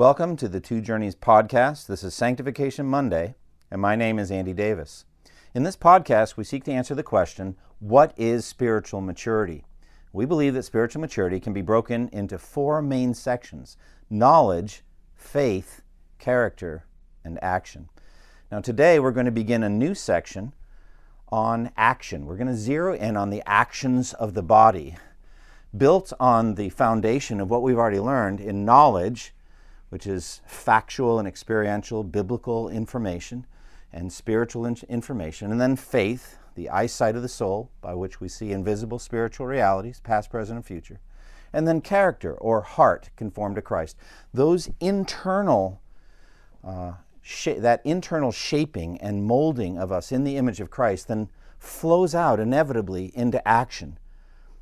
Welcome to the Two Journeys podcast. This is Sanctification Monday, and my name is Andy Davis. In this podcast, we seek to answer the question what is spiritual maturity? We believe that spiritual maturity can be broken into four main sections knowledge, faith, character, and action. Now, today we're going to begin a new section on action. We're going to zero in on the actions of the body, built on the foundation of what we've already learned in knowledge, which is factual and experiential biblical information and spiritual information, and then faith, the eyesight of the soul, by which we see invisible spiritual realities, past, present, and future, and then character or heart conformed to Christ. Those internal uh, that internal shaping and molding of us in the image of Christ then flows out inevitably into action.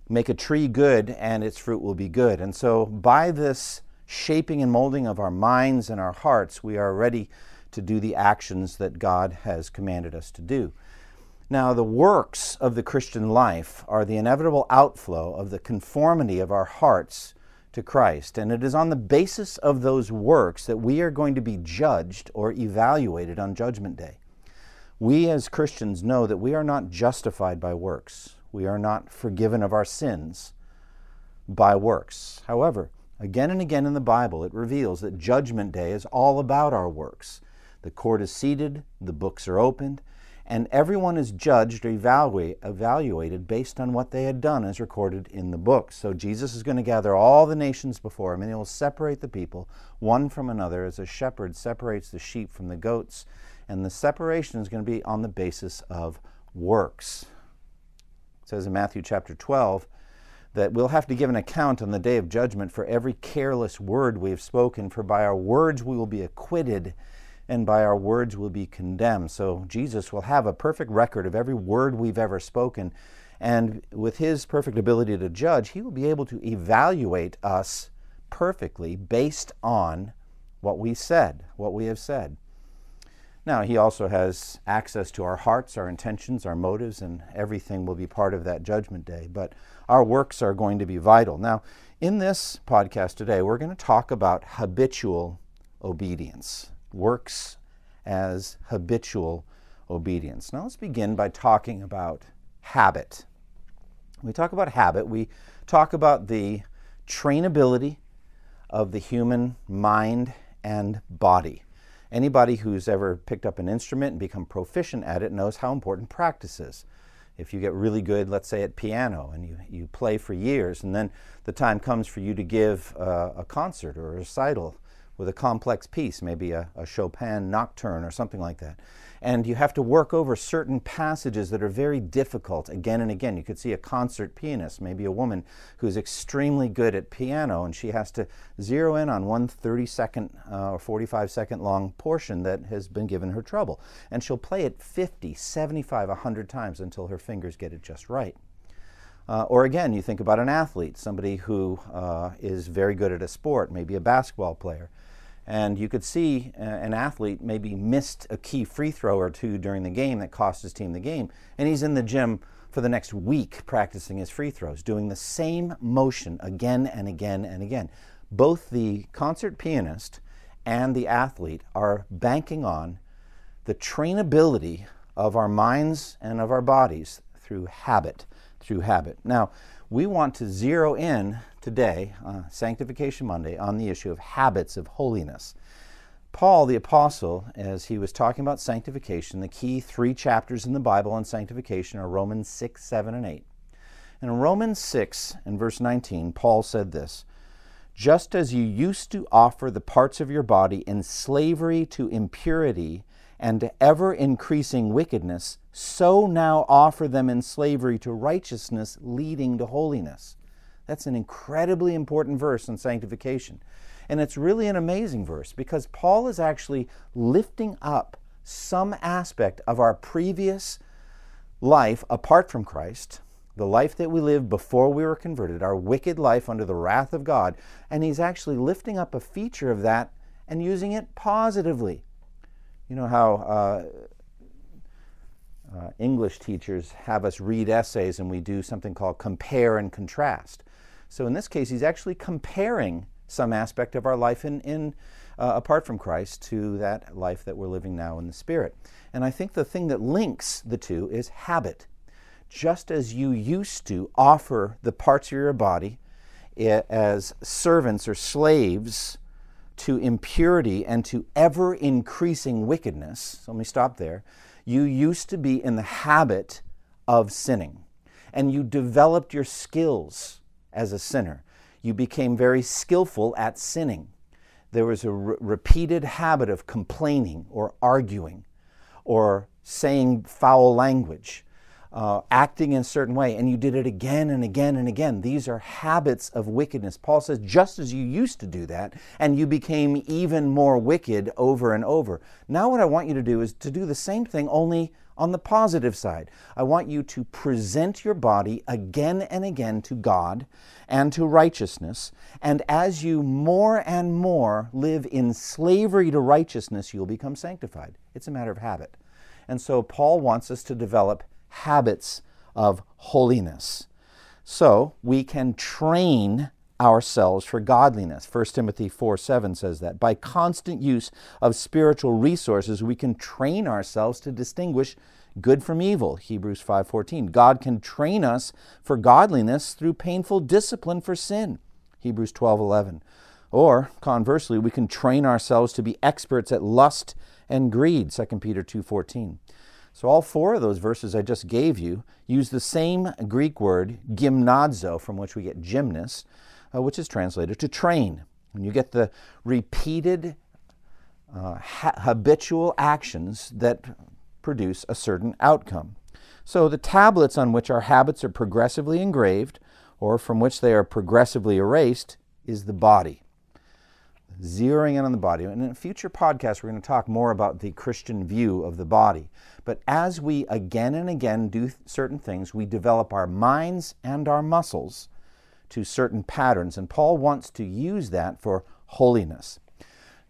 Make a tree good, and its fruit will be good. And so, by this shaping and molding of our minds and our hearts, we are ready to do the actions that God has commanded us to do. Now, the works of the Christian life are the inevitable outflow of the conformity of our hearts to Christ. And it is on the basis of those works that we are going to be judged or evaluated on Judgment Day. We as Christians know that we are not justified by works, we are not forgiven of our sins by works. However, again and again in the Bible, it reveals that Judgment Day is all about our works. The court is seated, the books are opened, and everyone is judged or evaluate, evaluated based on what they had done as recorded in the books. So Jesus is going to gather all the nations before him, and he will separate the people one from another as a shepherd separates the sheep from the goats. And the separation is going to be on the basis of works. It says in Matthew chapter 12 that we'll have to give an account on the day of judgment for every careless word we have spoken, for by our words we will be acquitted and by our words we will be condemned. So Jesus will have a perfect record of every word we've ever spoken. And with his perfect ability to judge, he will be able to evaluate us perfectly based on what we said, what we have said. Now, he also has access to our hearts, our intentions, our motives, and everything will be part of that judgment day. But our works are going to be vital. Now, in this podcast today, we're going to talk about habitual obedience works as habitual obedience. Now let's begin by talking about habit. When we talk about habit, we talk about the trainability of the human mind and body. Anybody who's ever picked up an instrument and become proficient at it knows how important practice is. If you get really good, let's say at piano, and you, you play for years, and then the time comes for you to give uh, a concert or a recital, with a complex piece, maybe a, a, Chopin nocturne or something like that. And you have to work over certain passages that are very difficult again and again. You could see a concert pianist, maybe a woman who's extremely good at piano, and she has to zero in on one 30 second uh, or 45 second long portion that has been given her trouble. And she'll play it 50, 75, 100 times until her fingers get it just right. Uh, or again, you think about an athlete, somebody who uh, is very good at a sport, maybe a basketball player. And you could see uh, an athlete maybe missed a key free throw or two during the game that cost his team the game. And he's in the gym for the next week practicing his free throws, doing the same motion again and again and again. Both the concert pianist and the athlete are banking on the trainability of our minds and of our bodies through habit. Through habit. Now, we want to zero in today, uh, Sanctification Monday, on the issue of habits of holiness. Paul the Apostle, as he was talking about sanctification, the key three chapters in the Bible on sanctification are Romans 6, 7, and 8. In Romans 6 and verse 19, Paul said this Just as you used to offer the parts of your body in slavery to impurity and ever increasing wickedness, so now offer them in slavery to righteousness, leading to holiness. That's an incredibly important verse on sanctification. And it's really an amazing verse because Paul is actually lifting up some aspect of our previous life apart from Christ, the life that we lived before we were converted, our wicked life under the wrath of God, and he's actually lifting up a feature of that and using it positively. You know how uh, uh, English teachers have us read essays and we do something called compare and contrast. So in this case, he's actually comparing some aspect of our life in, in uh, apart from Christ to that life that we're living now in the Spirit. And I think the thing that links the two is habit. Just as you used to offer the parts of your body eh, as servants or slaves to impurity and to ever increasing wickedness, so let me stop there. You used to be in the habit of sinning, and you developed your skills as a sinner. You became very skillful at sinning. There was a re- repeated habit of complaining or arguing or saying foul language uh, acting in a certain way, and you did it again and again and again. These are habits of wickedness. Paul says, just as you used to do that, and you became even more wicked over and over. Now, what I want you to do is to do the same thing, only on the positive side. I want you to present your body again and again to God and to righteousness. And as you more and more live in slavery to righteousness, you'll become sanctified. It's a matter of habit. And so, Paul wants us to develop habits of holiness. So we can train ourselves for godliness. 1 Timothy 4 7 says that. By constant use of spiritual resources, we can train ourselves to distinguish good from evil. Hebrews 5:14. God can train us for godliness through painful discipline for sin. Hebrews 12:11. Or conversely, we can train ourselves to be experts at lust and greed. 2 Peter 2:14. So all four of those verses I just gave you use the same Greek word, gymnazo, from which we get gymnast, uh, which is translated to train. And you get the repeated uh, ha- habitual actions that produce a certain outcome. So the tablets on which our habits are progressively engraved, or from which they are progressively erased, is the body zeroing in on the body. And in a future podcast, we're going to talk more about the Christian view of the body. But as we again and again do certain things, we develop our minds and our muscles to certain patterns. And Paul wants to use that for holiness.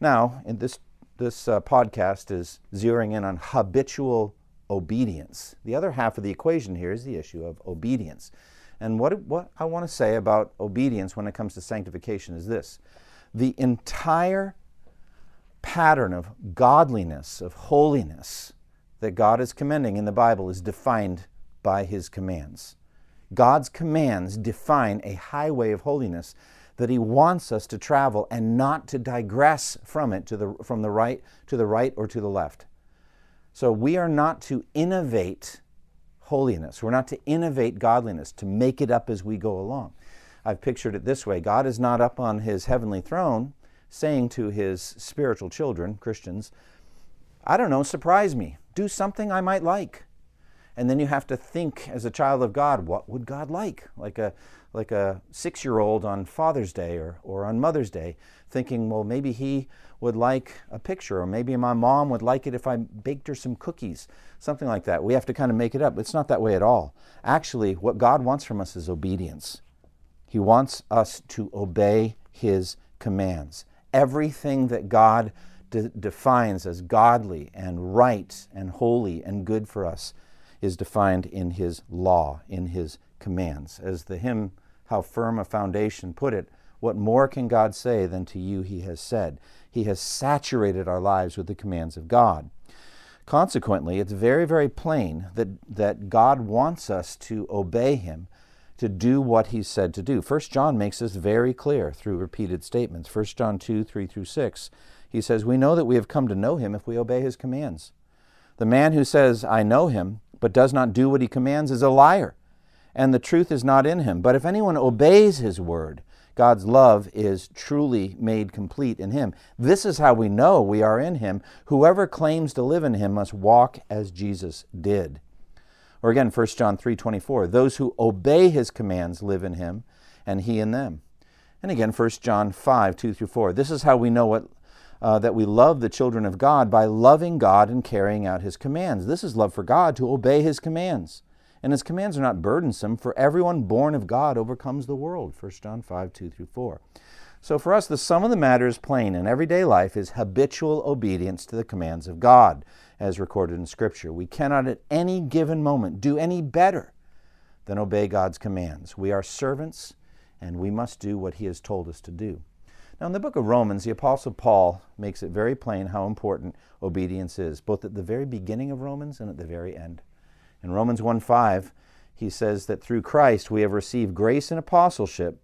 Now, in this, this uh, podcast is zeroing in on habitual obedience. The other half of the equation here is the issue of obedience. And what, what I want to say about obedience when it comes to sanctification is this the entire pattern of godliness, of holiness that God is commending in the Bible is defined by His commands. God's commands define a highway of holiness that He wants us to travel and not to digress from it to the, from the right to the right or to the left. So we are not to innovate holiness. We're not to innovate godliness, to make it up as we go along. I've pictured it this way God is not up on his heavenly throne saying to his spiritual children, Christians, I don't know, surprise me. Do something I might like. And then you have to think as a child of God, what would God like? Like a like a six year old on Father's Day or, or on Mother's Day, thinking, well, maybe he would like a picture, or maybe my mom would like it if I baked her some cookies, something like that. We have to kind of make it up. It's not that way at all. Actually, what God wants from us is obedience. He wants us to obey His commands. Everything that God de- defines as godly and right and holy and good for us is defined in His law, in His commands. As the hymn, How Firm a Foundation, put it, what more can God say than to you He has said? He has saturated our lives with the commands of God. Consequently, it's very, very plain that, that God wants us to obey Him to do what he said to do. 1 John makes this very clear through repeated statements. 1 John 2 3 through 6. He says, We know that we have come to know him if we obey his commands. The man who says, I know him, but does not do what he commands is a liar, and the truth is not in him. But if anyone obeys his word, God's love is truly made complete in him. This is how we know we are in him. Whoever claims to live in him must walk as Jesus did. Or again, 1 John 3:24, those who obey his commands live in him and he in them. And again, 1 John 5, 2 through 4. This is how we know what, uh, that we love the children of God by loving God and carrying out his commands. This is love for God, to obey his commands. And his commands are not burdensome, for everyone born of God overcomes the world. 1 John 5, 2 through 4. So for us, the sum of the matter is plain in everyday life is habitual obedience to the commands of God as recorded in Scripture. We cannot at any given moment do any better than obey God's commands. We are servants and we must do what He has told us to do. Now, in the book of Romans, the Apostle Paul makes it very plain how important obedience is, both at the very beginning of Romans and at the very end. In Romans 1 5, he says that through Christ we have received grace and apostleship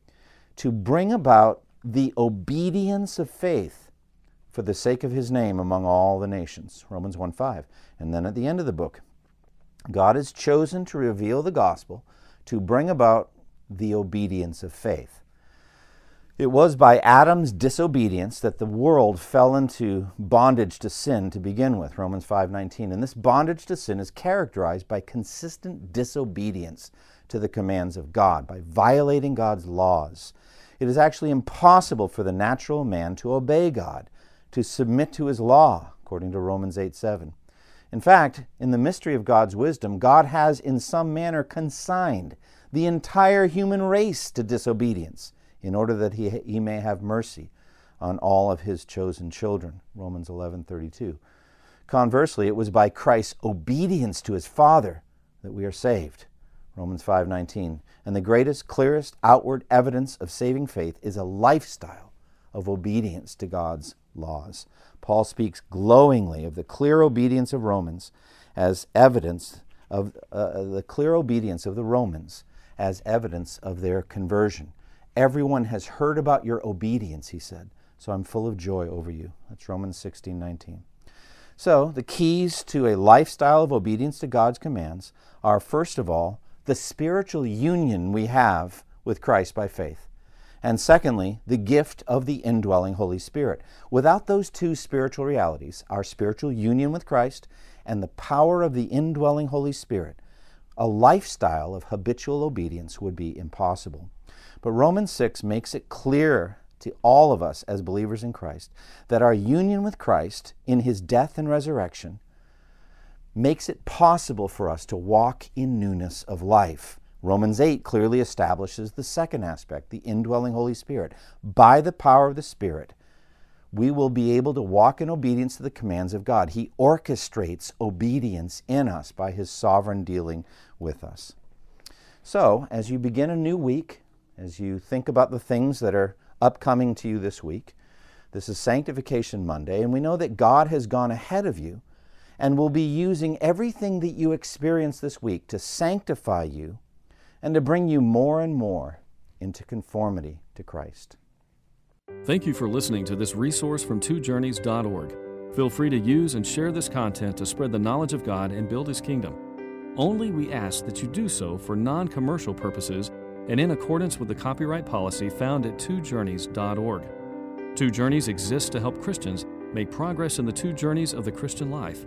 to bring about the obedience of faith for the sake of his name among all the nations. Romans 1 5. And then at the end of the book, God has chosen to reveal the gospel to bring about the obedience of faith. It was by Adam's disobedience that the world fell into bondage to sin to begin with, Romans 5:19. And this bondage to sin is characterized by consistent disobedience to the commands of God, by violating God's laws. It is actually impossible for the natural man to obey God, to submit to his law, according to Romans 8:7. In fact, in the mystery of God's wisdom, God has in some manner consigned the entire human race to disobedience in order that he, he may have mercy on all of his chosen children. Romans 11:32. Conversely, it was by Christ's obedience to his Father that we are saved. Romans 5:19. And the greatest clearest outward evidence of saving faith is a lifestyle of obedience to God's laws. Paul speaks glowingly of the clear obedience of Romans as evidence of uh, the clear obedience of the Romans as evidence of their conversion. Everyone has heard about your obedience, he said. So I'm full of joy over you. That's Romans 16 19. So, the keys to a lifestyle of obedience to God's commands are, first of all, the spiritual union we have with Christ by faith. And secondly, the gift of the indwelling Holy Spirit. Without those two spiritual realities, our spiritual union with Christ and the power of the indwelling Holy Spirit, a lifestyle of habitual obedience would be impossible. But Romans 6 makes it clear to all of us as believers in Christ that our union with Christ in his death and resurrection makes it possible for us to walk in newness of life. Romans 8 clearly establishes the second aspect, the indwelling Holy Spirit. By the power of the Spirit, we will be able to walk in obedience to the commands of God. He orchestrates obedience in us by His sovereign dealing with us. So, as you begin a new week, as you think about the things that are upcoming to you this week. This is Sanctification Monday, and we know that God has gone ahead of you and will be using everything that you experience this week to sanctify you and to bring you more and more into conformity to Christ. Thank you for listening to this resource from twojourneys.org. Feel free to use and share this content to spread the knowledge of God and build His kingdom. Only we ask that you do so for non commercial purposes and in accordance with the copyright policy found at twojourneys.org. Two Journeys exists to help Christians make progress in the two journeys of the Christian life